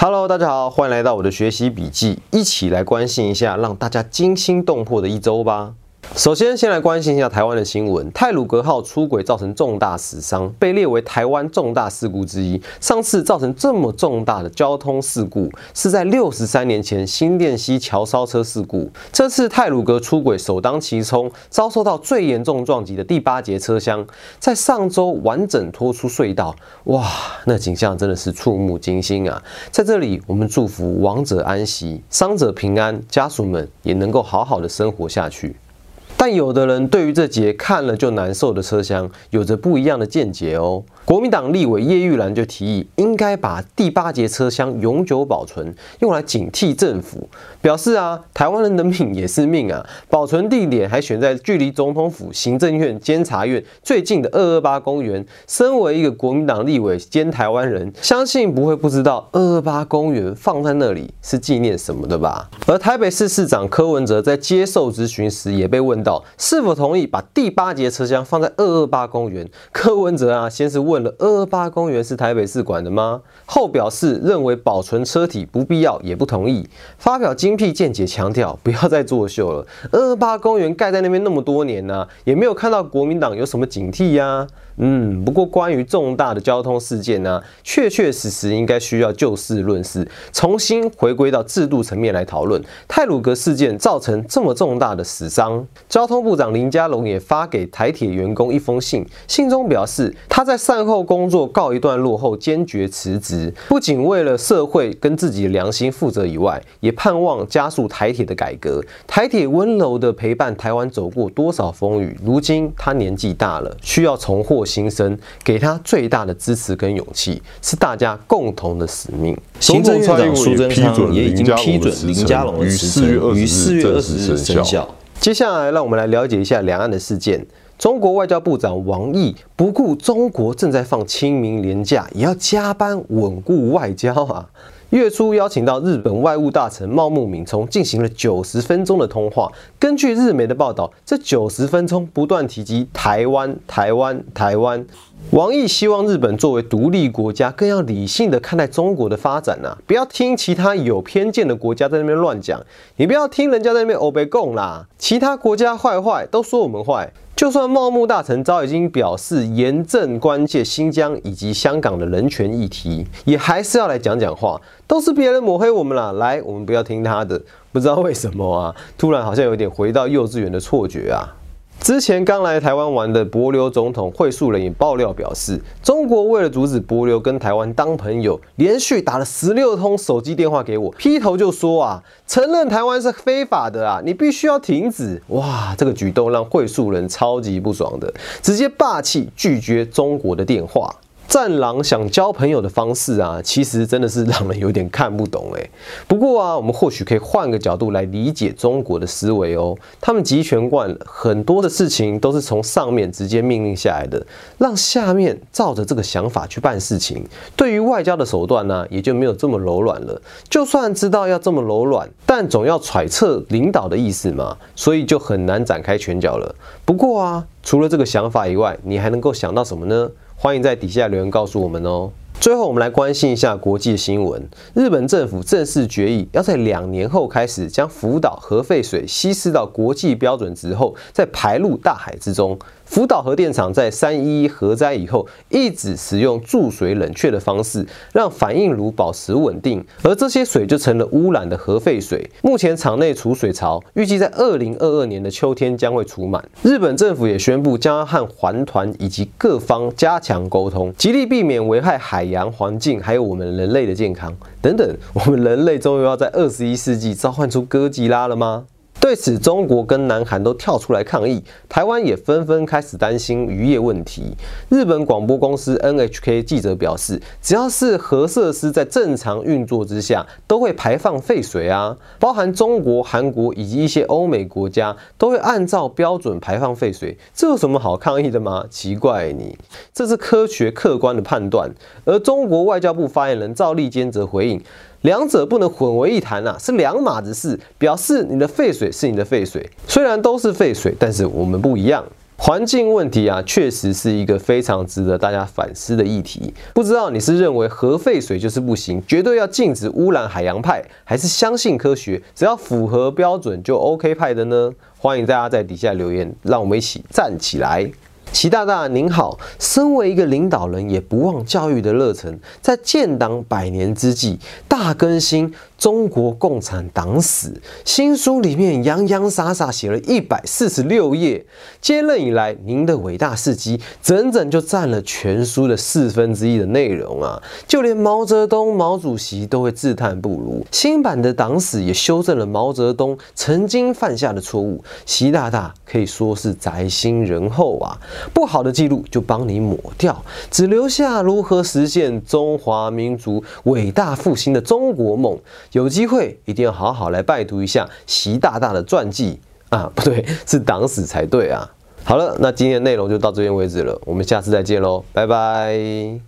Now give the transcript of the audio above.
Hello，大家好，欢迎来到我的学习笔记，一起来关心一下让大家惊心动魄的一周吧。首先，先来关心一下台湾的新闻。泰鲁格号出轨造成重大死伤，被列为台湾重大事故之一。上次造成这么重大的交通事故，是在六十三年前新店溪桥烧车事故。这次泰鲁格出轨首当其冲，遭受到最严重撞击的第八节车厢，在上周完整拖出隧道。哇，那景象真的是触目惊心啊！在这里，我们祝福亡者安息，伤者平安，家属们也能够好好的生活下去。但有的人对于这节看了就难受的车厢，有着不一样的见解哦。国民党立委叶玉兰就提议，应该把第八节车厢永久保存，用来警惕政府。表示啊，台湾人的命也是命啊，保存地点还选在距离总统府、行政院、监察院最近的二二八公园。身为一个国民党立委兼台湾人，相信不会不知道二二八公园放在那里是纪念什么的吧？而台北市市长柯文哲在接受质询时也被问到，是否同意把第八节车厢放在二二八公园？柯文哲啊，先是问。二二八公园是台北市管的吗？后表示认为保存车体不必要，也不同意。发表精辟见解，强调不要再作秀了。二二八公园盖在那边那么多年呢，也没有看到国民党有什么警惕呀。嗯，不过关于重大的交通事件呢，确确实实应该需要就事论事，重新回归到制度层面来讨论。泰鲁格事件造成这么重大的死伤，交通部长林佳龙也发给台铁员工一封信，信中表示他在上善后工作告一段落后坚决辞职，不仅为了社会跟自己的良心负责以外，也盼望加速台铁的改革。台铁温柔的陪伴台湾走过多少风雨，如今他年纪大了，需要重获。新生给他最大的支持跟勇气，是大家共同的使命。行政院长苏贞昌也已经批准林佳龙的辞呈于四月二十日生效。接下来，让我们来了解一下两岸的事件。中国外交部长王毅不顾中国正在放清明年假，也要加班稳固外交啊。月初邀请到日本外务大臣茂木敏充进行了九十分钟的通话。根据日媒的报道，这九十分钟不断提及台湾、台湾、台湾。王毅希望日本作为独立国家，更要理性的看待中国的发展呐，不要听其他有偏见的国家在那边乱讲，你不要听人家在那边欧北共啦，其他国家坏坏都说我们坏。就算茂木大臣早已经表示严正关切新疆以及香港的人权议题，也还是要来讲讲话。都是别人抹黑我们啦，来，我们不要听他的。不知道为什么啊，突然好像有点回到幼稚园的错觉啊。之前刚来台湾玩的博流总统会树人也爆料表示，中国为了阻止博流跟台湾当朋友，连续打了十六通手机电话给我，劈头就说啊，承认台湾是非法的啊，你必须要停止。哇，这个举动让会树人超级不爽的，直接霸气拒绝中国的电话。战狼想交朋友的方式啊，其实真的是让人有点看不懂哎。不过啊，我们或许可以换个角度来理解中国的思维哦。他们集权惯了，很多的事情都是从上面直接命令下来的，让下面照着这个想法去办事情。对于外交的手段呢，也就没有这么柔软了。就算知道要这么柔软，但总要揣测领导的意思嘛，所以就很难展开拳脚了。不过啊，除了这个想法以外，你还能够想到什么呢？欢迎在底下留言告诉我们哦。最后，我们来关心一下国际新闻。日本政府正式决议，要在两年后开始将福岛核废水稀释到国际标准值后，再排入大海之中。福岛核电厂在三一一核灾以后，一直使用注水冷却的方式，让反应炉保持稳定，而这些水就成了污染的核废水。目前厂内储水槽预计在二零二二年的秋天将会储满。日本政府也宣布将要和环团以及各方加强沟通，极力避免危害海洋环境，还有我们人类的健康等等。我们人类终于要在二十一世纪召唤出哥吉拉了吗？对此，中国跟南韩都跳出来抗议，台湾也纷纷开始担心渔业问题。日本广播公司 NHK 记者表示，只要是核设施在正常运作之下，都会排放废水啊，包含中国、韩国以及一些欧美国家都会按照标准排放废水，这有什么好抗议的吗？奇怪你，这是科学客观的判断。而中国外交部发言人赵立坚则回应。两者不能混为一谈啊，是两码子事。表示你的废水是你的废水，虽然都是废水，但是我们不一样。环境问题啊，确实是一个非常值得大家反思的议题。不知道你是认为核废水就是不行，绝对要禁止污染海洋派，还是相信科学，只要符合标准就 OK 派的呢？欢迎大家在底下留言，让我们一起站起来。习大大您好，身为一个领导人，也不忘教育的热忱，在建党百年之际，大更新。中国共产党史新书里面洋洋洒洒写了一百四十六页，接任以来，您的伟大事迹整整就占了全书的四分之一的内容啊！就连毛泽东毛主席都会自叹不如。新版的党史也修正了毛泽东曾经犯下的错误，习大大可以说是宅心仁厚啊！不好的记录就帮你抹掉，只留下如何实现中华民族伟大复兴的中国梦。有机会一定要好好来拜读一下习大大的传记啊，不对，是党史才对啊。好了，那今天的内容就到这边为止了，我们下次再见喽，拜拜。